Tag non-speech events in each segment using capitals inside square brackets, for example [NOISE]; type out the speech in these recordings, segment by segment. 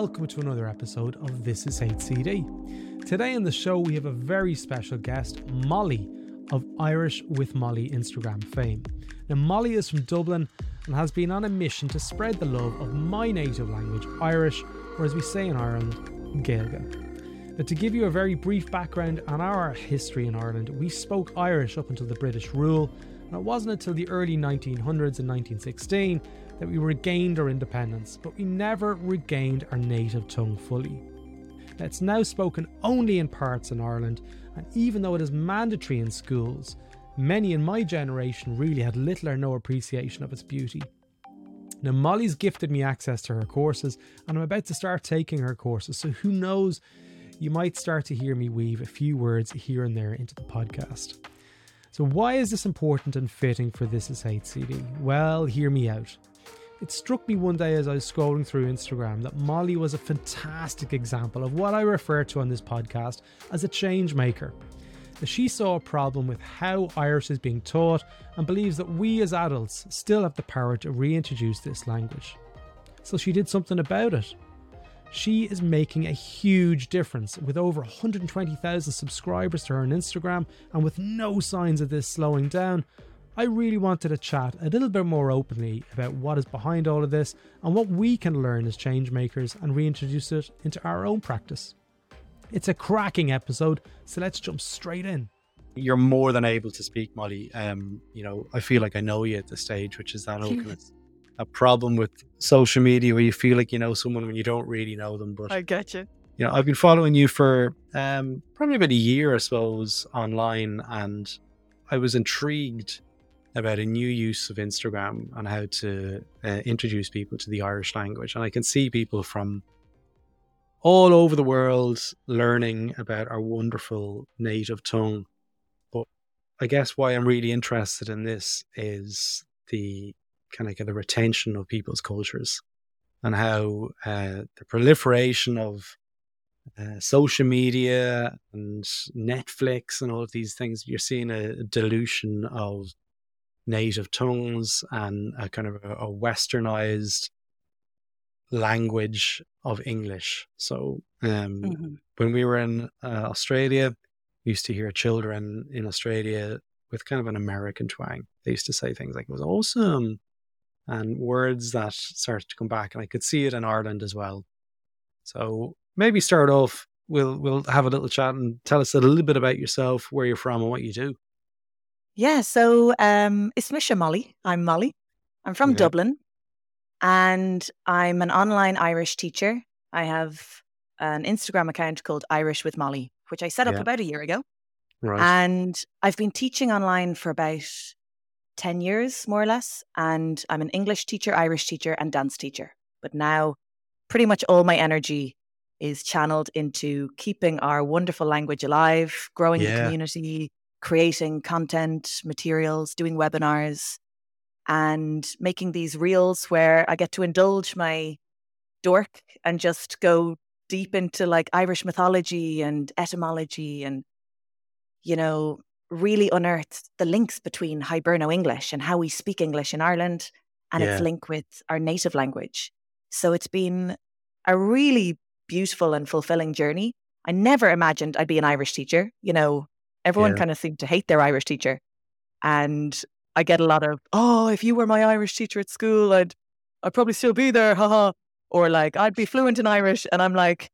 Welcome to another episode of This Is HCD. Today on the show, we have a very special guest, Mollie of Irish with Mollie Instagram fame. Now, Mollie is from Dublin and has been on a mission to spread the love of my native language, Irish, or as we say in Ireland, Gaeilge. Now, to give you a very brief background on our history in Ireland, we spoke Irish up until the British rule, and it wasn't until the early 1900s and 1916 that we regained our independence, but we never regained our native tongue fully. It's now spoken only in parts in Ireland, and even though it is mandatory in schools, many in my generation really had little or no appreciation of its beauty. Now, Mollie's gifted me access to her courses, and I'm about to start taking her courses, so who knows, you might start to hear me weave a few words here and there into the podcast. So, why is this important and fitting for This Is HCD? Well, hear me out. It struck me one day as I was scrolling through Instagram that Mollie was a fantastic example of what I refer to on this podcast as a change maker. She saw a problem with how Irish is being taught and believes that we as adults still have the power to reintroduce this language. So she did something about it. She is making a huge difference with over 120,000 subscribers to her on Instagram and with no signs of this slowing down. I really wanted to chat a little bit more openly about what is behind all of this and what we can learn as change makers and reintroduce it into our own practice. It's a cracking episode, so let's jump straight in. You're more than able to speak, Mollie. Um, you know, I feel like I know you at this stage, which is that kind of [LAUGHS] a problem with social media where you feel like you know someone when you don't really know them. But I get you. You know, I've been following you for um, probably about a year, I suppose, online, and I was intrigued about a new use of Instagram and how to uh, introduce people to the Irish language. And I can see people from all over the world learning about our wonderful native tongue. But I guess why I'm really interested in this is the kind of the retention of people's cultures and how uh, the proliferation of uh, social media and Netflix and all of these things, you're seeing a dilution of native tongues and a kind of a, a westernized language of English. So um, mm-hmm. when we were in uh, Australia, we used to hear children in Australia with kind of an American twang. They used to say things like, it was awesome. And words that started to come back. And I could see it in Ireland as well. So maybe start off, we'll, we'll have a little chat and tell us a little bit about yourself, where you're from and what you do. Yeah, so um, it's Misha Mollie. I'm Mollie. I'm from Dublin and I'm an online Irish teacher. I have an Instagram account called Irish with Mollie, which I set up yeah. about a year ago. Right. And I've been teaching online for about 10 years, more or less. And I'm an English teacher, Irish teacher, and dance teacher. But now, pretty much all my energy is channeled into keeping our wonderful language alive, growing yeah. the community, creating content, materials, doing webinars, and making these reels where I get to indulge my dork and just go deep into like Irish mythology and etymology and, you know, really unearth the links between Hiberno English and how we speak English in Ireland and yeah. its link with our native language. So it's been a really beautiful and fulfilling journey. I never imagined I'd be an Irish teacher. You know, Everyone yeah. kind of seemed to hate their Irish teacher. And I get a lot of, oh, if you were my Irish teacher at school, I'd I'd probably still be there, haha. Or like I'd be fluent in Irish. And I'm like,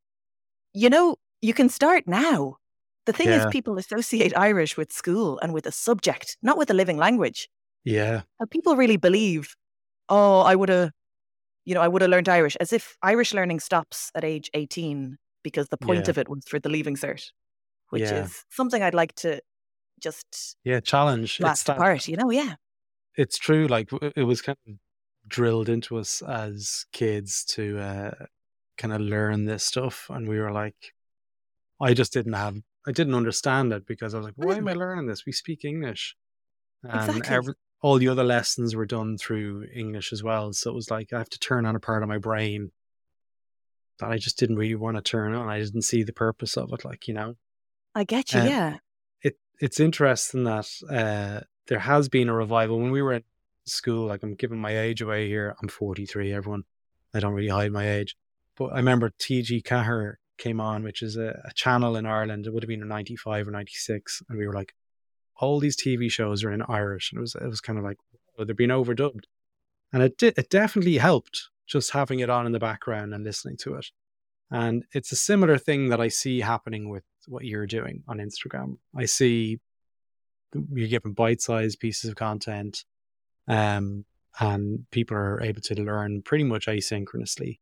you know, you can start now. The thing yeah. is people associate Irish with school and with a subject, not with a living language. Yeah. And people really believe, oh, I would have, you know, I would have learned Irish as if Irish learning stops at age 18 because the point yeah. of it was for the leaving cert which yeah. is something I'd like to just yeah challenge last apart. You know, yeah, it's true. Like it was kind of drilled into us as kids to uh, kind of learn this stuff, and we were like, I just didn't have, I didn't understand it because I was like, why am I learning this? We speak English, and exactly. every, all the other lessons were done through English as well. So it was like I have to turn on a part of my brain that I just didn't really want to turn on. I didn't see the purpose of it, like you know. I get you. Um, yeah. It it's interesting that uh, there has been a revival when we were in school. Like I'm giving my age away here. I'm 43. Everyone, I don't really hide my age. but I remember TG Ceathair came on, which is a, a channel in Ireland. It would have been in '95 or '96, and we were like, all these TV shows are in Irish, and it was it was kind of like oh, they're being overdubbed, and it did, it definitely helped just having it on in the background and listening to it. And it's a similar thing that I see happening with what you're doing on Instagram. I see you're given bite-sized pieces of content, um, and people are able to learn pretty much asynchronously.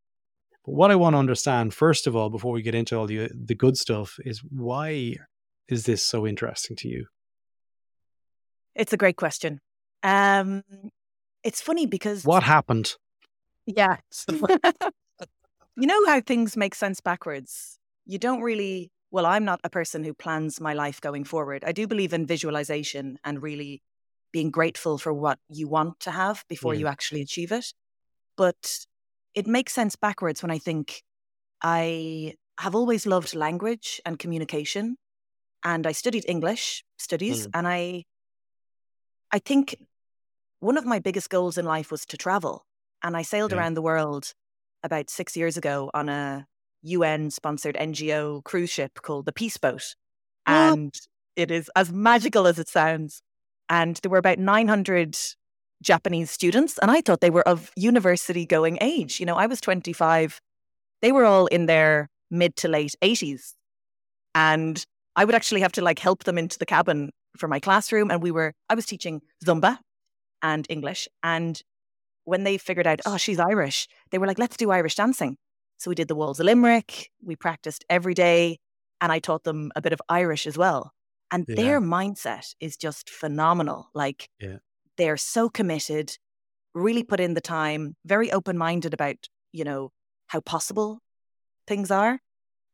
But what I want to understand, first of all, before we get into all the the good stuff, is why is this so interesting to you? It's a great question. Um, it's funny because what happened? Yeah. [LAUGHS] [LAUGHS] you know how things make sense backwards? You don't really, well, I'm not a person who plans my life going forward. I do believe in visualization and really being grateful for what you want to have before yeah. you actually achieve it. But it makes sense backwards when I think I have always loved language and communication. And I studied English studies, mm. and I I think one of my biggest goals in life was to travel. And I sailed yeah. around the world about six years ago on a UN sponsored NGO cruise ship called the Peace Boat. Oh. And it is as magical as it sounds. And there were about 900 Japanese students, and I thought they were of university going age. You know, I was 25, they were all in their mid to late 80s. And I would actually have to like help them into the cabin for my classroom. And we were, I was teaching Zumba and English. And when they figured out, oh, she's Irish, they were like, let's do Irish dancing. So we did the Walls of Limerick. We practiced every day. And I taught them a bit of Irish as well. And yeah. their mindset is just phenomenal. Like yeah. they're so committed, really put in the time, very open minded about, you know, how possible things are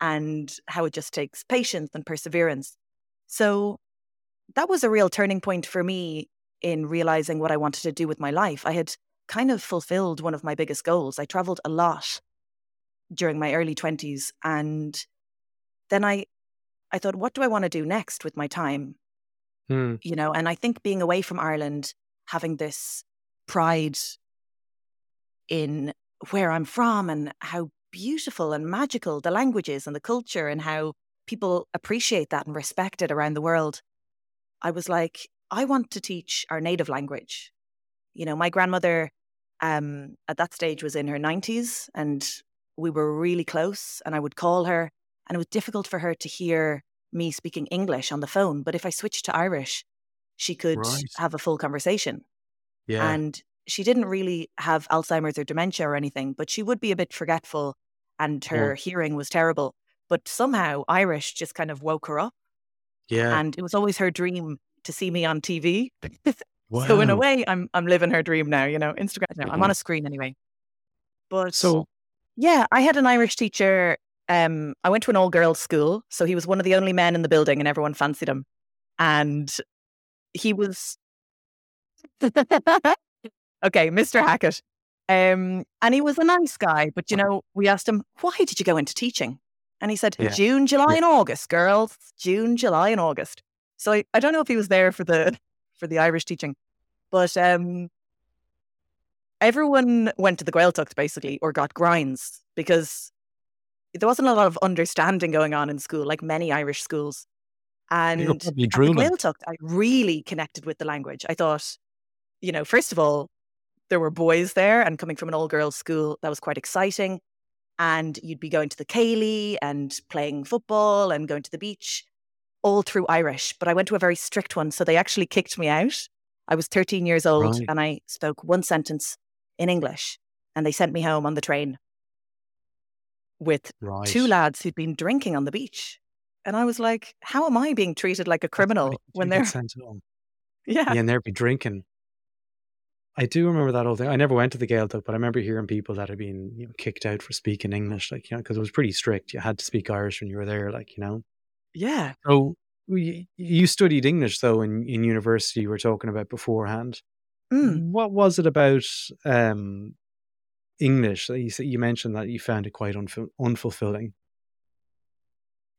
and how it just takes patience and perseverance. So that was a real turning point for me in realizing what I wanted to do with my life. I had kind of fulfilled one of my biggest goals. I traveled a lot during my early 20s and then I I thought what do I want to do next with my time? Hmm. You know, and I think being away from Ireland having this pride in where I'm from and how beautiful and magical the language is and the culture and how people appreciate that and respect it around the world. I was like, I want to teach our native language. You know, my grandmother um, at that stage was in her 90s and we were really close and I would call her and it was difficult for her to hear me speaking English on the phone. But if I switched to Irish, she could right. have a full conversation. Yeah. And she didn't really have Alzheimer's or dementia or anything, but she would be a bit forgetful and her yeah. hearing was terrible. But somehow Irish just kind of woke her up. Yeah. And it was always her dream to see me on TV. wow. [LAUGHS] So in a way, I'm I'm living her dream now, you know, Instagram now. I'm on mm-hmm. a screen anyway. But so yeah, I had an Irish teacher. Um, I went to an all girls school, so he was one of the only men in the building, and everyone fancied him. And he was [LAUGHS] okay, Mr. Hackett. Um, and he was a nice guy, but you know, we asked him, why did you go into teaching? And he said, yeah. June, July, yeah. and August, girls. June, July, and August. So I, I don't know if he was there for the [LAUGHS] for the Irish teaching, but um, everyone went to the Gaeltacht basically or got grinds because there wasn't a lot of understanding going on in school, like many Irish schools. And Gaeltacht, I really connected with the language. I thought, you know, first of all, there were boys there, and coming from an all girls school, that was quite exciting. And you'd be going to the Céilí and playing football and going to the beach all through Irish, but I went to a very strict one. So they actually kicked me out. I was 13 years old right. and I spoke one sentence in English and they sent me home on the train with right. two lads who'd been drinking on the beach. And I was like, how am I being treated like a criminal when they're sent home? [LAUGHS] Yeah. yeah, and they'd be drinking. I do remember that whole thing. I never went to the Gaeltacht, but I remember hearing people that had been you know, kicked out for speaking English, like you know, because it was pretty strict. You had to speak Irish when you were there, like you know. Yeah. So you studied English though in, in university. You were talking about beforehand. Mm. What was it about um, English that you you mentioned that you found it quite unf- unfulfilling?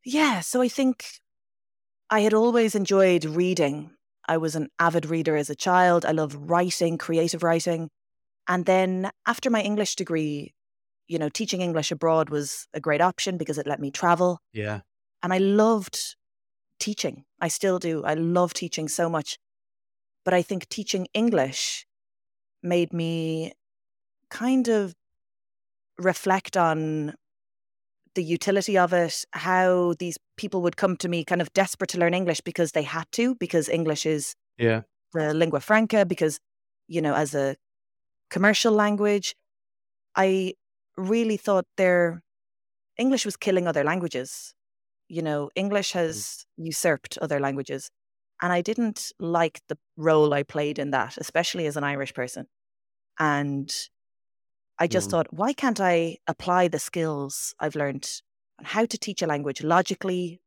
Yeah. So I think I had always enjoyed reading. I was an avid reader as a child. I loved writing, creative writing. And then after my English degree, you know, teaching English abroad was a great option because it let me travel. Yeah. And I loved teaching. I still do. I love teaching so much. But I think teaching English made me kind of reflect on the utility of it, how these people would come to me kind of desperate to learn English because they had to, because English is yeah. the lingua franca, because, you know, as a commercial language, I really thought their English was killing other languages. You know, English mm. has usurped other languages. And I didn't like the role I played in that, especially as an Irish person. And I just mm. thought, why can't I apply the skills I've learned on how to teach a language logically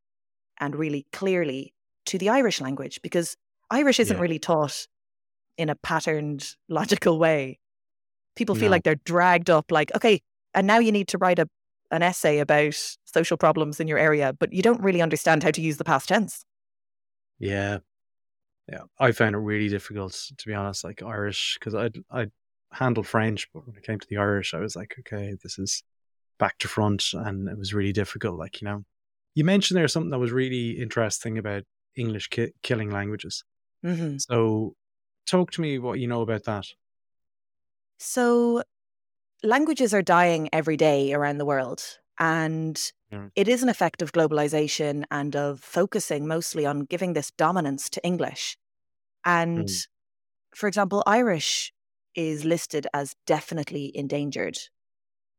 and really clearly to the Irish language? Because Irish isn't yeah. really taught in a patterned, [LAUGHS] logical way. People feel no. like they're dragged up, like, okay, and now you need to write a, an essay about social problems in your area, but you don't really understand how to use the past tense. Yeah. Yeah. I found it really difficult, to be honest, like Irish, because I I handled French, but when it came to the Irish, I was like, okay, this is back to front. And it was really difficult. Like, you know, you mentioned there something that was really interesting about English ki- killing languages. Mm-hmm. So, talk to me what you know about that. So, languages are dying every day around the world. And yeah. it is an effect of globalization and of focusing mostly on giving this dominance to English. And mm. for example, Irish is listed as definitely endangered.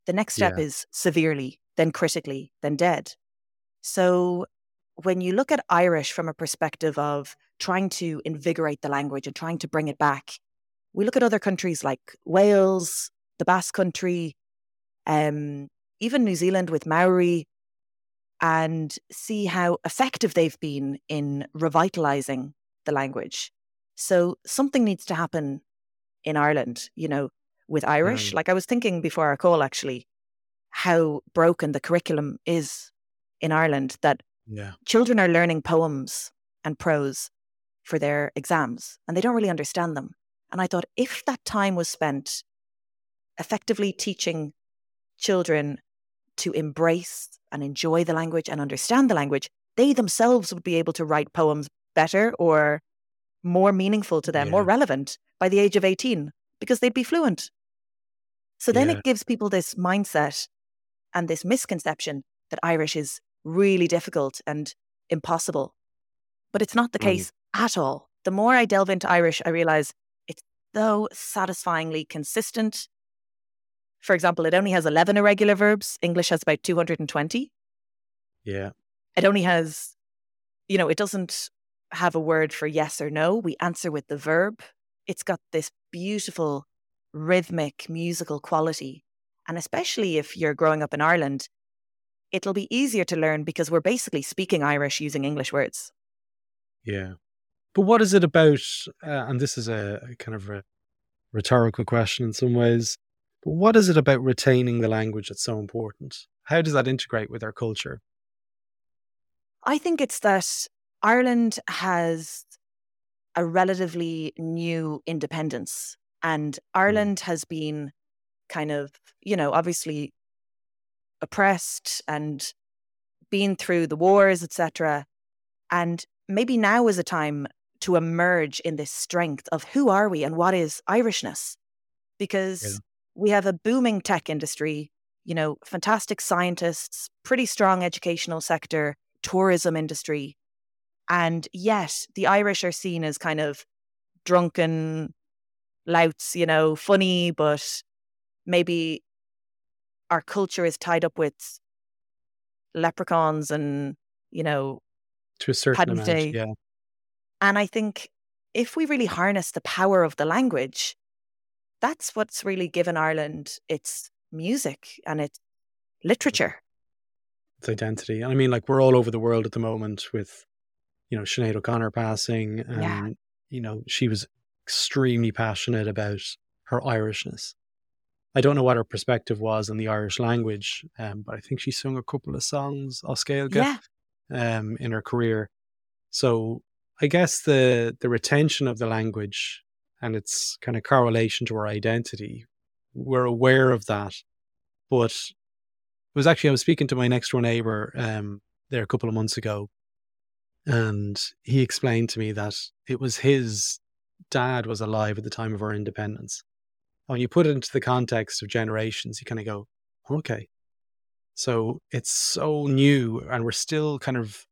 The next step yeah. is severely, then critically, then dead. So when you look at Irish from a perspective of trying to invigorate the language and trying to bring it back, we look at other countries like Wales, the Basque Country, um, even New Zealand with Maori, and see how effective they've been in revitalizing the language. So something needs to happen in Ireland, you know, with Irish. Mm. Like I was thinking before our call, actually, how broken the curriculum is in Ireland that yeah. children are learning poems and prose for their exams and they don't really understand them. And I thought if that time was spent effectively teaching children to embrace and enjoy the language and understand the language, they themselves would be able to write poems better or more meaningful to them, yeah. more relevant by the age of 18 because they'd be fluent. So then yeah. it gives people this mindset and this misconception that Irish is really difficult and impossible. But it's not the mm. case at all. The more I delve into Irish, I realize it's so satisfyingly consistent for example, it only has 11 irregular verbs. English has about 220. Yeah. It only has, you know, it doesn't have a word for yes or no. We answer with the verb. It's got this beautiful rhythmic musical quality. And especially if you're growing up in Ireland, it'll be easier to learn because we're basically speaking Irish using English words. Yeah. But what is it about? Uh, and this is a, a kind of a rhetorical question in some ways. But what is it about retaining the language that's so important? How does that integrate with our culture? I think it's that Ireland has a relatively new independence, and mm. Ireland mm. has been kind of, you know, obviously oppressed and been through the wars, etc. And maybe now is a time to emerge in this strength of who are we and what is Irishness? Because we have a booming tech industry, you know, fantastic scientists, pretty strong educational sector, tourism industry. And yet the Irish are seen as kind of drunken louts, you know, funny, but maybe our culture is tied up with leprechauns and, you know, to a certain amount, yeah. And I think if we really harness the power of the language, that's what's really given Ireland its music and its literature. Its identity. And I mean, like we're all over the world at the moment with, you know, Sinead O'Connor passing. And, yeah. you know, she was extremely passionate about her Irishness. I don't know what her perspective was in the Irish language, um, but I think she sung a couple of songs, as Gaeilge, yeah. um, in her career. So I guess the the retention of the language and its kind of correlation to our identity. We're aware of that. but it was actually I was speaking to my next door neighbor um, there a couple of months ago, and he explained to me that it was his dad was alive at the time of our independence. When you put it into the context of generations, you kind of go, okay. So it's so new, and we're still kind of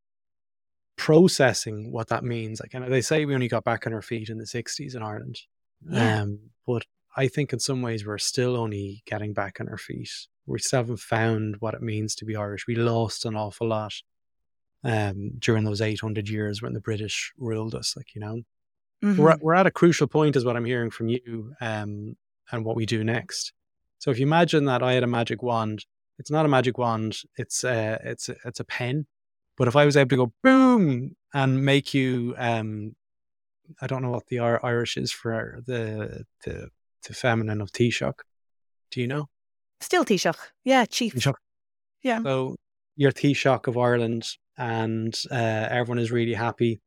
processing what that means. Like, and they say we only got back on our feet in the 60s in Ireland. Yeah. Um, but I think in some ways we're still only getting back on our feet. We still haven't found what it means to be Irish. We lost an awful lot um, during those 800 years when the British ruled us, like, you know. Mm-hmm. We're, we're at a crucial point, is what I'm hearing from you, um, and what we do next. So if you imagine that I had a magic wand, it's not a magic wand, it's a, it's a, it's a pen. But if I was able to go boom and make you, um, I don't know what the Irish is for the the, the feminine of Taoiseach. Do you know? Still Taoiseach. Yeah, chief. Taoiseach. Yeah. So you're Taoiseach of Ireland and uh, everyone is really happy.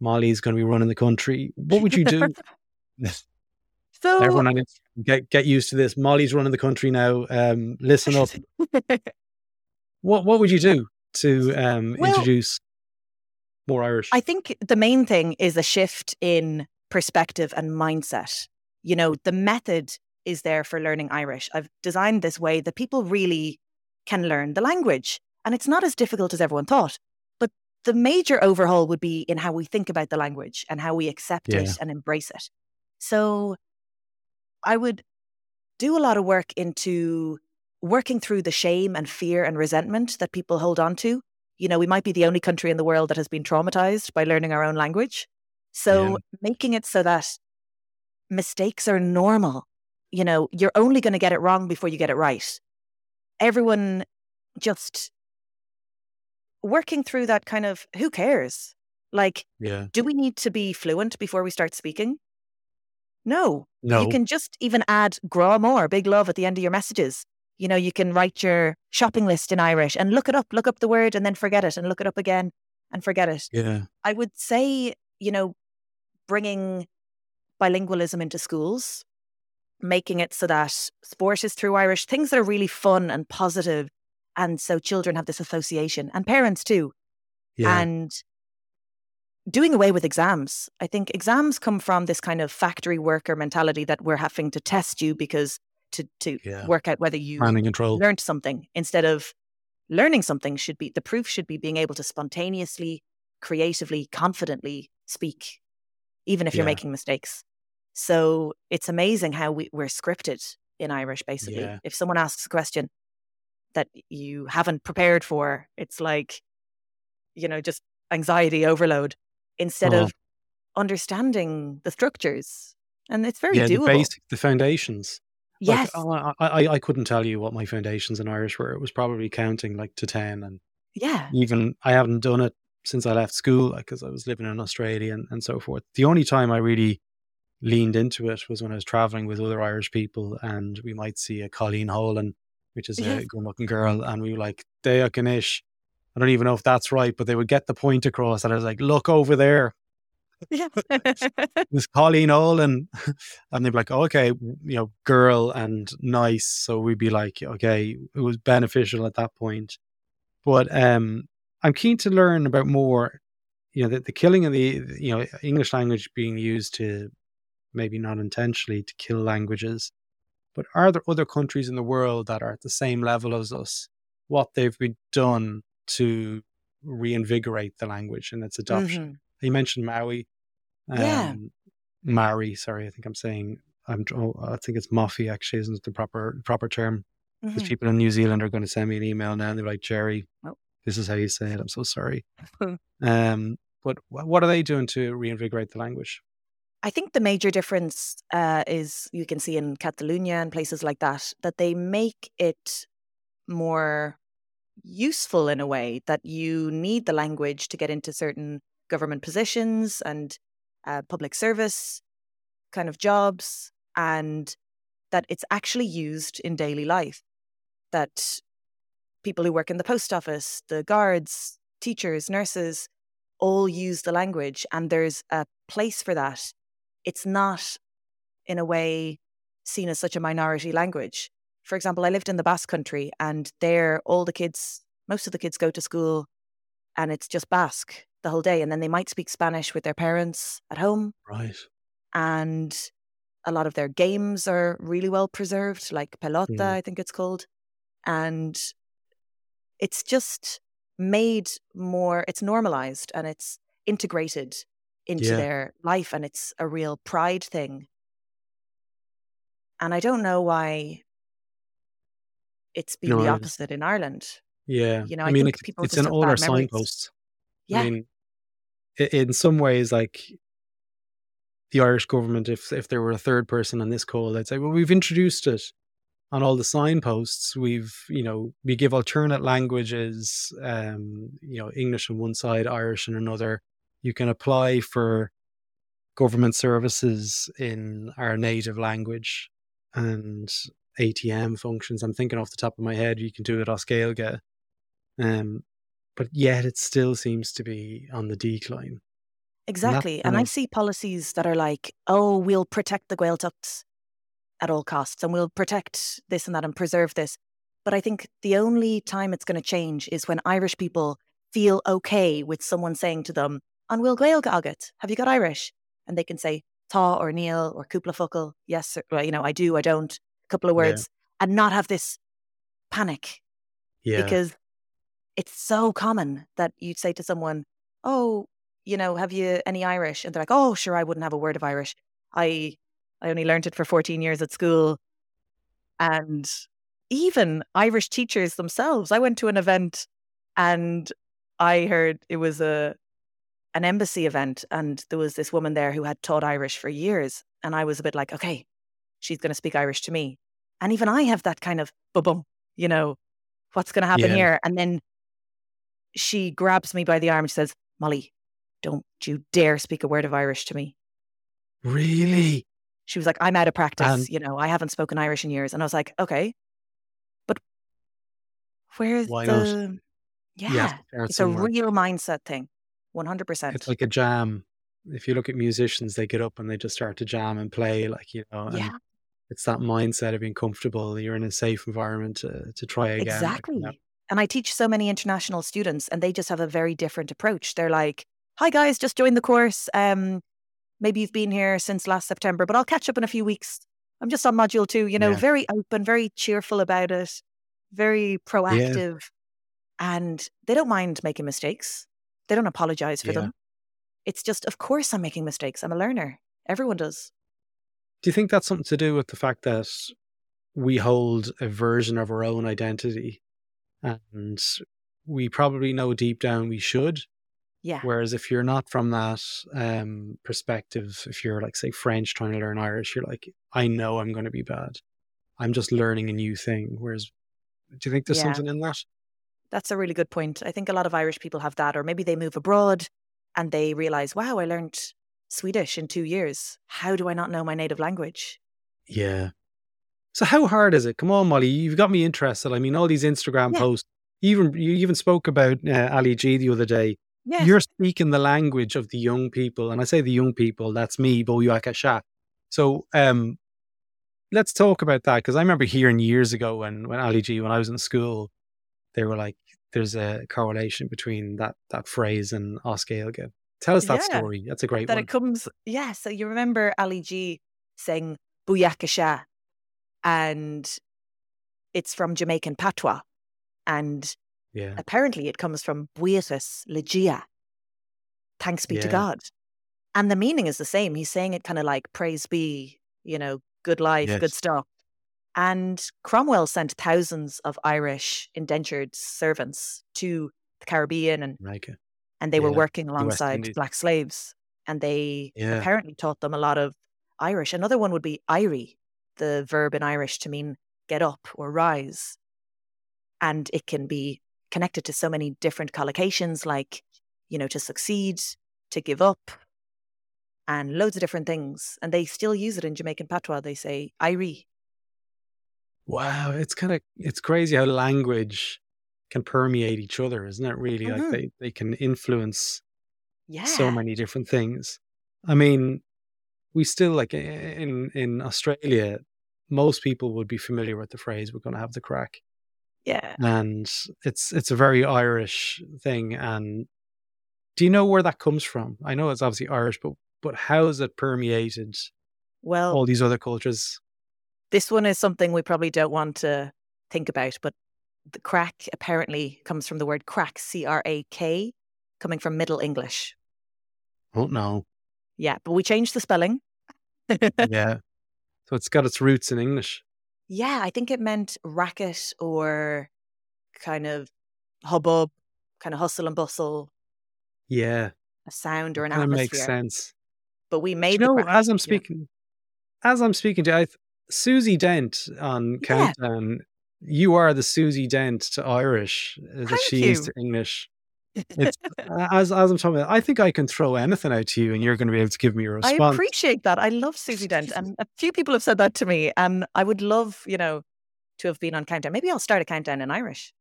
Mollie's going to be running the country. What would you do? [LAUGHS] so everyone on get get used to this. Mollie's running the country now. Um, listen up. [LAUGHS] what what would you do to um, well, introduce more Irish? I think the main thing is a shift in perspective and mindset. You know, the method is there for learning Irish. I've designed this way that people really can learn the language. And it's not as difficult as everyone thought. But the major overhaul would be in how we think about the language and how we accept yeah. it and embrace it. So I would do a lot of work into working through the shame and fear and resentment that people hold on to. You know, we might be the only country in the world that has been traumatized by learning our own language. So yeah. making it so that mistakes are normal. You know, you're only going to get it wrong before you get it right. Everyone just working through that kind of who cares? Like, yeah. do we need to be fluent before we start speaking? No. No. You can just even add grá mór, big love at the end of your messages. You know, you can write your shopping list in Irish and look it up, look up the word and then forget it and look it up again and forget it. Yeah. I would say, you know, bringing bilingualism into schools, making it so that sport is through Irish, things that are really fun and positive and so children have this association and parents too. Yeah. And doing away with exams. I think exams come from this kind of factory worker mentality that we're having to test you because to to yeah. work out whether you learned something instead of learning something should be the proof should be being able to spontaneously, creatively, confidently speak, even if yeah. you're making mistakes. So it's amazing how we, we're scripted in Irish, basically. Yeah. If someone asks a question, that you haven't prepared for. It's like, you know, just anxiety overload instead oh. of understanding the structures. And it's very yeah, doable. The basic, the foundations. Yes. Like, oh, I, I, I couldn't tell you what my foundations in Irish were. It was probably counting like to 10. And yeah, even I haven't done it since I left school because like, I was living in Australia and, and so forth. The only time I really leaned into it was when I was traveling with other Irish people and we might see a Colleen Holan which is a good looking girl. And we were like, Dea Ganesh. I don't even know if that's right, but they would get the point across. And I was like, look over there. Yeah. [LAUGHS] Miss [LAUGHS] Colleen Olin. And they'd be like, oh, okay, you know, girl and nice. So we'd be like, okay, it was beneficial at that point. But um, I'm keen to learn about more, you know, the, the killing of the, you know, English language being used to maybe not intentionally to kill languages but are there other countries in the world that are at the same level as us? What they've been done to reinvigorate the language and its adoption? Mm-hmm. You mentioned Maui. Um, yeah. Maori, sorry, I think I'm saying I'm. Oh, I think it's Moffy actually, isn't the proper proper term? Because mm-hmm. people in New Zealand are going to send me an email now, and they're like, "Gerry, oh. this is how you say it." I'm so sorry. [LAUGHS] um, but what are they doing to reinvigorate the language? I think the major difference uh, is you can see in Catalonia and places like that that they make it more useful in a way that you need the language to get into certain government positions and uh, public service kind of jobs, and that it's actually used in daily life. That people who work in the post office, the guards, teachers, nurses, all use the language, and there's a place for that it's not in a way seen as such a minority language. for example, I lived in the Basque country and there all the kids, most of the kids go to school and it's just Basque the whole day. And then they might speak Spanish with their parents at home. Right. And a lot of their games are really well preserved, like pelota, Mm. I think it's called. And it's just made more, it's normalized and it's integrated into Yeah. their life and it's a real pride thing. And I don't know why it's been No, the opposite in Ireland. Yeah. You know, I mean, think it- people it's just in have all our signposts. Yeah. I mean, in some ways, like the Irish government, if if there were a third person on this call, they'd say, "Well, we've introduced it on all the signposts. We've, you know, we give alternate languages. Um, you know, English on one side, Irish on another. You can apply for government services in our native language and ATM functions. I'm thinking off the top of my head, you can do it as Gaeilge. Um, but yet it still seems to be on the decline. Exactly. kind And I see policies that are like, oh, we'll protect the Gaeltacht at all costs and we'll protect this and that and preserve this. But I think the only time it's going to change is when Irish people feel okay with someone saying to them, An bhfuil Gaeilge agat, have you got Irish? And they can say Tá or Níl or cúpla focal, yes, or, well, you know, I do, I don't, a couple of Yeah. words, and not have this panic Yeah. because it's so common that you'd say to someone, "Oh, you know, have you any Irish?" And they're like, "Oh, sure, I wouldn't have a word of Irish. I I only learned it for 14 years at school." And even Irish teachers themselves, I went to an event and I heard it was a an embassy event and there was this woman there who had taught Irish for years and I was a bit like, "Okay, she's going to speak Irish to me." And even I have that kind of bum, you know, what's going to happen Yeah. here? And then she grabs me by the arm and she says, Mollie, don't you dare speak a word of Irish to me. really? She was like, I'm out of practice. You know, I haven't spoken Irish in years. And I was like, okay. But where's not? the. You Yeah. have to start It's a real mindset thing. 100%. It's like a jam. If you look at musicians, they get up and they just start to jam and play, like you know. Yeah, it's that mindset of being comfortable. You're in a safe environment to to try again. like, exactly. you know. And I teach so many international students, and they just have a very different approach. They're like, "Hi guys, just joined the course. Um, maybe you've been here since last September, but I'll catch up in a few weeks. I'm just on module two. You know, Yeah. very open, very cheerful about it, very proactive, and they don't mind making mistakes. They don't apologize for Yeah. them. It's just, of course, I'm making mistakes. I'm a learner. Everyone does. Do you think that's something to do with the fact that we hold a version of our own identity and we probably know deep down we should? Yeah, Whereas if you're not from that um, perspective, if you're like, say, French trying to learn Irish, you're like, I know I'm going to be bad. I'm just learning a new thing. Whereas, do you think there's Yeah. something in that? That's a really good point. I think a lot of Irish people have that, or maybe they move abroad and they realize, wow, I learned Swedish in two years. How do I not know my native language? Yeah. So how hard is it? Come on, Mollie, you've got me interested. I mean, all these Instagram Yeah. posts. Even you even spoke about uh, Ali G the other day. Yeah. You're speaking the language of the young people, and I say the young people. That's me, Booyakasha. So, um, let's talk about that because I remember hearing years ago when when Ali G when I was in school, they were like, "There's a correlation between that that phrase and Oscar as Gaeilge." Tell us that Yeah. story. That's a great that one. it comes, yeah. So you remember Ali G saying Booyakasha, and it's from Jamaican patois. And yeah, apparently it comes from Buíochas le Dia. Thanks be to God. And the meaning is the same. He's saying it kind of like praise be, you know, good life, good stuff. And Cromwell sent thousands of Irish indentured servants to the Caribbean and, and they were working alongside black slaves. And they Yeah. apparently taught them a lot of Irish. Another one would be Irie, the verb in Irish to mean get up or rise. And it can be connected to so many different collocations, like, you know, to succeed, to give up, and loads of different things. And they still use it in Jamaican patois. They say Irie. Wow, it's kind of it's crazy how language can permeate each other, isn't it? Really, Mhm. like they they can influence Yeah. so many different things. I mean, we still like in in Australia, most people would be familiar with the phrase "we're going to have the crack," Yeah. and it's it's a very Irish thing. And do you know where that comes from? I know it's obviously Irish, but but how has it permeated Well, all these other cultures? this one is something we probably don't want to think about, but the crack apparently comes from the word crack, C R A K, coming from Middle English. Oh no, Yeah, but we changed the spelling. [LAUGHS] yeah. So it's got its roots in English. Yeah, I think it meant racket or kind of hubbub, kind of hustle and bustle, Yeah, a sound or an atmosphere. makes sense. But we made you know, as I'm yeah. speaking, as I'm speaking to you, I, Susie Dent on Yeah. Countdown, you are the Susie Dent to Irish uh, that Thank she is you. to English. It's as as I'm talking about, I think I can throw anything out to you, and you're going to be able to give me a response. I appreciate that. I love Susie Dent, [LAUGHS] and a few people have said that to me, and I would love, you know, to have been on Countdown. Maybe I'll start a countdown in Irish.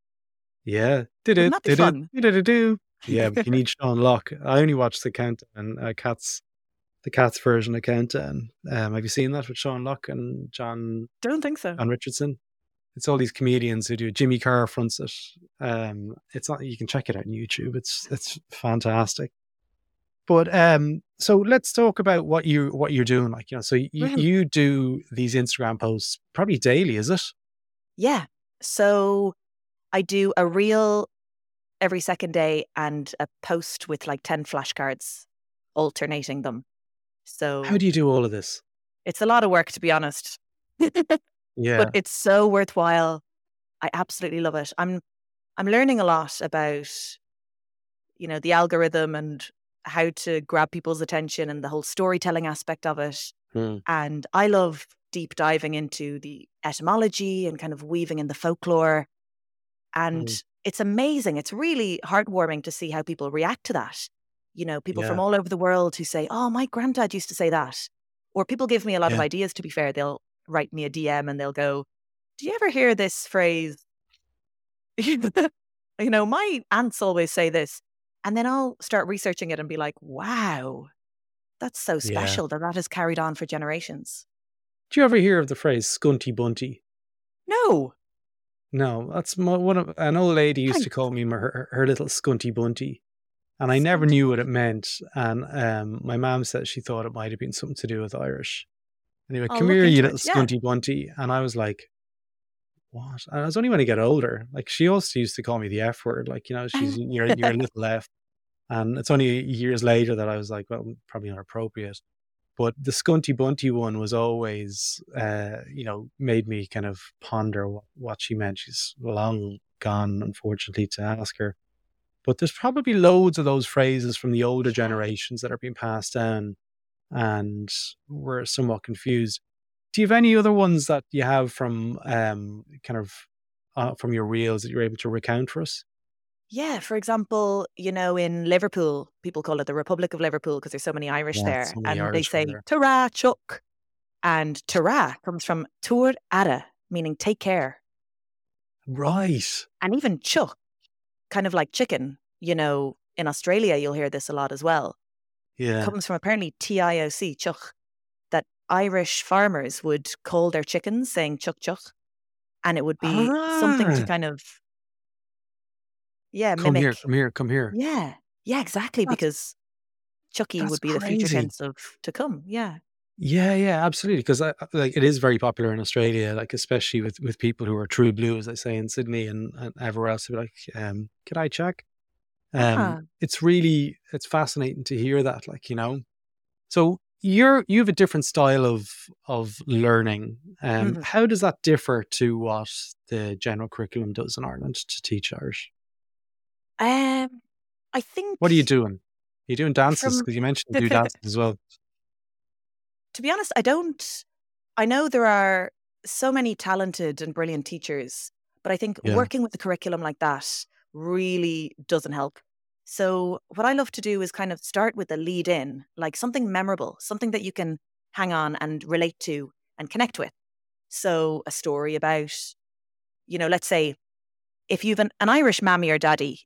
yeah, did it, did fun? it, did it, do. Yeah, but you [LAUGHS] need Sean Lock. I only watched the Countdown, uh, Cats, the Cats version of Countdown. Um, have you seen that with Sean Lock and Jon Don't think so. Jon Richardson. It's all these comedians who do. it. Jimmy Carr fronts it. Um, it's not. You can check it out on YouTube. It's it's fantastic. But um, so let's talk about what you what you're doing. Like you know, so you, Mhm. you do these Instagram posts probably daily, is it? Yeah. So I do a reel every second day and a post with like 10 flashcards, alternating them. So How do you do all of this? it's a lot of work, to be honest. [LAUGHS] Yeah, but it's so worthwhile. I absolutely love it. I'm I'm learning a lot about you know the algorithm and how to grab people's attention and the whole storytelling aspect of it. Hmm. And I love deep diving into the etymology and kind of weaving in the folklore. And Mm. it's amazing. It's really heartwarming to see how people react to that. You know, people from all over the world who say, Oh, my granddad used to say that. Or people give me a lot of ideas, to be fair. They'll write me a DM and they'll go, Do you ever hear this phrase? [LAUGHS] you know, my aunts always say this. And then I'll start researching it and be like, wow, that's so Yeah. special that that has carried on for generations. do you ever hear of the phrase "scunty bunty"? No. No, that's mo- one of an old lady used to call me her, her little scunty bunty, and I never knew what it meant. And um, my mom said she thought it might have been something to do with Irish. Anyway, I'll come here, you little it, yeah. scunty bunty, and I was like, "What?" And I was only when I get older. Like she also used to call me the F word, like you know, [LAUGHS] she's you're you're a little F, and it's only years later that I was like, well, probably not appropriate. But the scunty bunty one was always, uh, you know, made me kind of ponder what, what she meant. She's long gone, unfortunately, to ask her. But there's probably loads of those phrases from the older generations that are being passed down, and we're somewhat confused. Do you have any other ones that you have from um, kind of uh, from your reels that you're able to recount for us? Yeah. For example, you know, in Liverpool, people call it the Republic of Liverpool because there's so many Irish Yeah, there. so many and they Irish from say. Tara Chuck. And Tara comes from tabhair aire, meaning take care. Right. And even Chuck, kind of like chicken, you know, in Australia, you'll hear this a lot as well. Yeah. comes from apparently TIOC, chuck, that Irish farmers would call their chickens saying chuck chuck. And it would be something to Ah. kind of, yeah, Come mimic. here, come here, come here. Yeah, yeah, exactly. That's- because Chucky would be the future crazy. tense of to come. Yeah. Yeah, yeah, absolutely. Because like it is very popular in Australia, like especially with with people who are true blue, as they say in Sydney and, and everywhere else. They're like, um, "Can I check?" Um, Ah. It's really it's fascinating to hear that, like you know. So you're you have a different style of of learning. Um, Mhm. How does that differ to what the general curriculum does in Ireland to teach Irish? Um, I think. What are you doing? Are you doing dances? Because you mentioned you do [LAUGHS] dances as well. to be honest, I don't. I know there are so many talented and brilliant teachers, but I think Yeah. working with the curriculum like that really doesn't help. So, what I love to do is kind of start with a lead in, like something memorable, something that you can hang on and relate to and connect with. So, a story about, you know, let's say if you've an, an Irish mammy or daddy,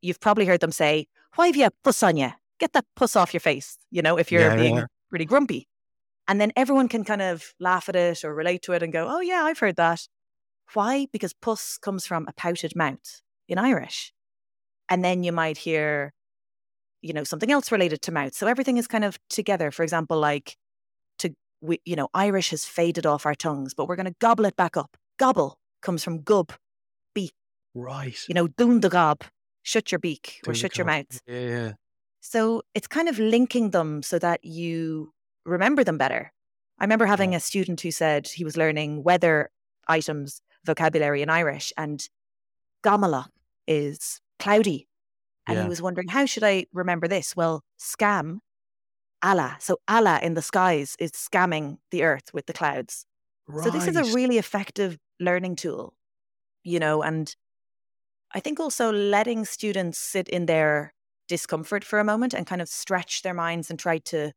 you've probably heard them say, Why have you a puss on you? Get that puss off your face, you know, if you're Yeah, being yeah. really grumpy. And then everyone can kind of laugh at it or relate to it and go, oh, yeah, I've heard that. Why? Because puss comes from a pouted mouth in Irish. And then you might hear, you know, something else related to mouth. So everything is kind of together. For example, like to, we, you know, Irish has faded off our tongues, but we're going to gobble it back up. Gobble comes from gub, beak. Right. You know, dún the gob, shut your beak or shut your mouth. Yeah, yeah. So it's kind of linking them so that you remember them better. I remember having a student who said he was learning weather items vocabulary in Irish, and gamala is cloudy. And Yeah. he was wondering, how should I remember this? Well, scam, Allah. So Allah in the skies is scamming the earth with the clouds. So this is a really effective learning tool, you know, and I think also letting students sit in their discomfort for a moment and kind of stretch their minds and try to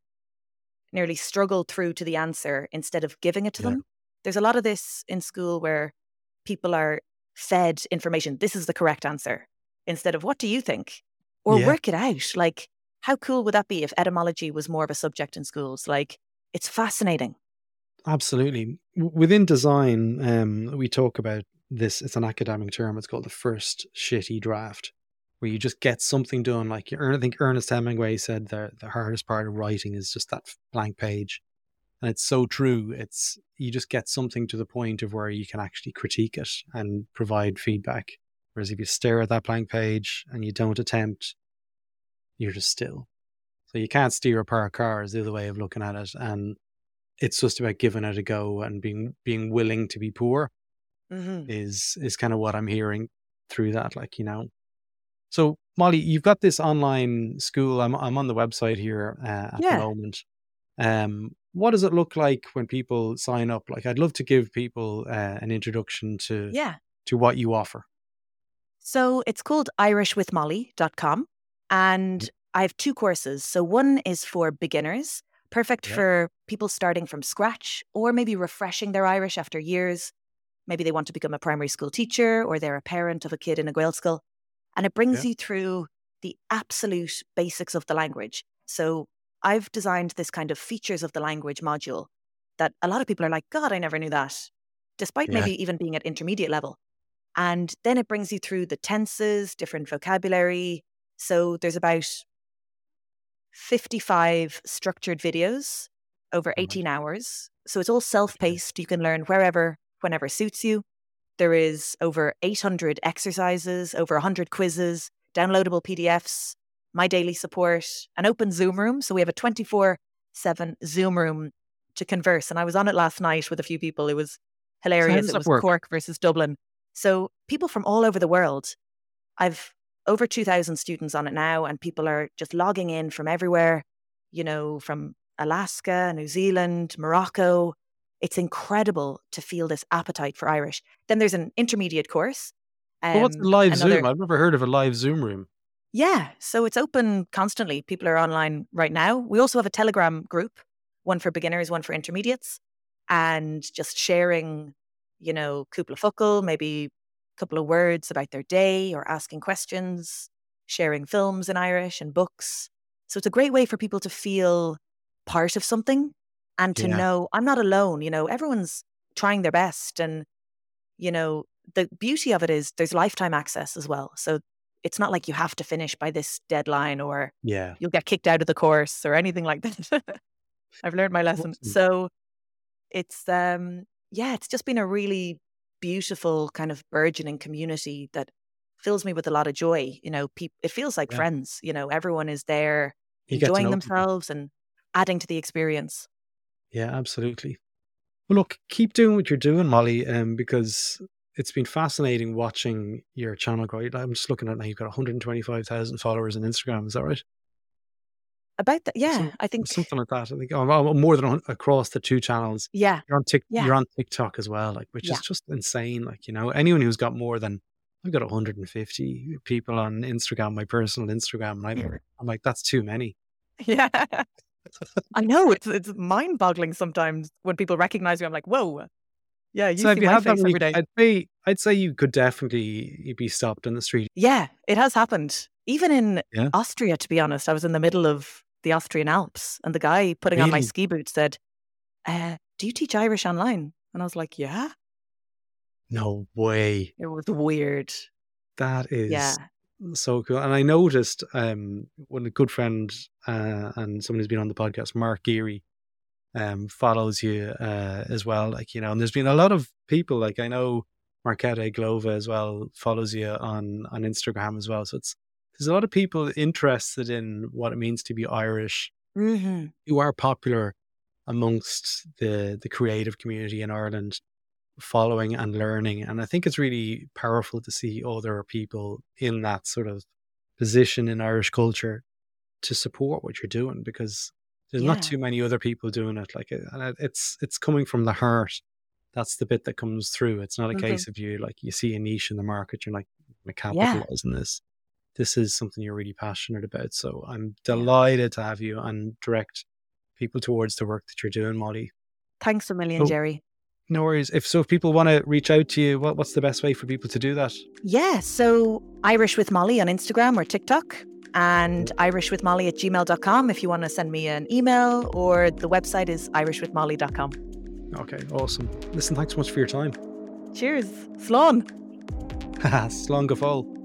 nearly struggle through to the answer instead of giving it to Yeah. them. There's a lot of this in school where people are fed information. This is the correct answer instead of what do you think? Or Yeah. work it out. Like, how cool would that be if etymology was more of a subject in schools? Like, it's fascinating. Absolutely. Within design, um, we talk about this. It's an academic term. It's called the first shitty draft, where you just get something done. Like you- I think Ernest Hemingway said, the the hardest part of writing is just that blank page, and it's so true. It's you just get something to the point of where you can actually critique it and provide feedback. Whereas if you stare at that blank page and you don't attempt, you're just still. So you can't steer a parked car is the other way of looking at it, and it's just about giving it a go and being being willing to be poor Mm-hmm. is is kind of what I'm hearing through that. Like you know, so Mollie, you've got this online school. I'm I'm on the website here uh, at Yeah. the moment. Um, what does it look like when people sign up? Like, I'd love to give people uh, an introduction to Yeah. to what you offer. So it's called irishwithmollie.com. And I have two courses. So one is for beginners, perfect Yeah. for people starting from scratch or maybe refreshing their Irish after years. Maybe they want to become a primary school teacher or they're a parent of a kid in a Gaelscoil. And it brings you through the absolute basics of the language. So I've designed this kind of features of the language module that a lot of people are like, God, I never knew that, despite Yeah. maybe even being at intermediate level. And then it brings you through the tenses, different vocabulary. So there's about 55 structured videos over 18 hours. So it's all self paced. You can learn wherever, whenever suits you. There is over 800 exercises, over 100 quizzes, downloadable PDFs, my daily support, an open Zoom room. So we have a 24 7 Zoom room to converse. And I was on it last night with a few people. It was hilarious. does It was work? Cork versus Dublin. So people from all over the world. I've over 2,000 students on it now, and people are just logging in from everywhere, you know, from Alaska, New Zealand, Morocco. It's incredible to feel this appetite for Irish. Then there's an intermediate course. What's um, a live another- Zoom? I've never heard of a live Zoom room. Yeah, so it's open constantly. People are online right now. We also have a Telegram group, one for beginners, one for intermediates, and just sharing, you know, cúpla focal, maybe a couple of words about their day or asking questions, sharing films in Irish and books. So it's a great way for people to feel part of something and to Yeah. know I'm not alone. You know, everyone's trying their best. And, you know, the beauty of it is there's lifetime access as well. So it's not like you have to finish by this deadline or Yeah. you'll get kicked out of the course or anything like that. [LAUGHS] I've learned my lesson. So it's um yeah, it's just been a really beautiful kind of burgeoning community that fills me with a lot of joy. You know, peop- it feels like Yeah. friends. You know, everyone is there You enjoying know people. themselves and adding to the experience. Yeah, absolutely. Well, look, keep doing what you're doing, Mollie, um, because it's been fascinating watching your channel grow. I'm just looking at now. You've got 125,000 followers on Instagram. Is that right? About that, yeah, Some- I think something like that. I think oh, more than across the two channels. yeah, You're on Tik, Yeah. You're on TikTok as well, like which Yeah. is just insane. Like you know, anyone who's got more than I've got 150 people on Instagram, my personal Instagram, and I'm, I'm like, that's too many. yeah. [LAUGHS] I know it's it's mind boggling sometimes when people recognize me. I'm like, whoa, yeah, you so if see you my had that, every day. I'd say I'd say you could definitely be stopped in the street. Yeah, it has happened. Even in Yeah. Austria, to be honest, I was in the middle of the Austrian Alps, and the guy putting on my ski boots said, uh, "Do you teach Irish online?" And I was like, "Yeah." No way. It was weird. That is Yeah. so cool. And I noticed um, when a good friend uh, and someone who's been on the podcast, Mark Geary, um, follows you uh, as well. Like, you know, and there's been a lot of people, like I know Markéta Irglová as well follows you on, on Instagram as well. So it's, there's a lot of people interested in what it means to be Irish hmm who are popular amongst the the creative community in Ireland following and learning and I think it's really powerful to see other people in that sort of position in Irish culture to support what you're doing because there's Yeah. not too many other people doing it like uh, and it's it's coming from the heart that's the bit that comes through it's not a Mhm. case of you like you see a niche in the market you're like I'm Yeah. on this this is something you're really passionate about. So I'm delighted to have you and direct people towards the work that you're doing, Mollie. Thanks a million, Oh. Gerry. No worries. If so, if people want to reach out to you, what, what's the best way for people to do that? Yeah, so Irish with Mollie on Instagram or TikTok and irishwithmollie at gmail.com if you want to send me an email or the website is irishwithmollie.com. Okay, awesome. Listen, thanks so much for your time. Cheers. Slán. [LAUGHS] Slán go.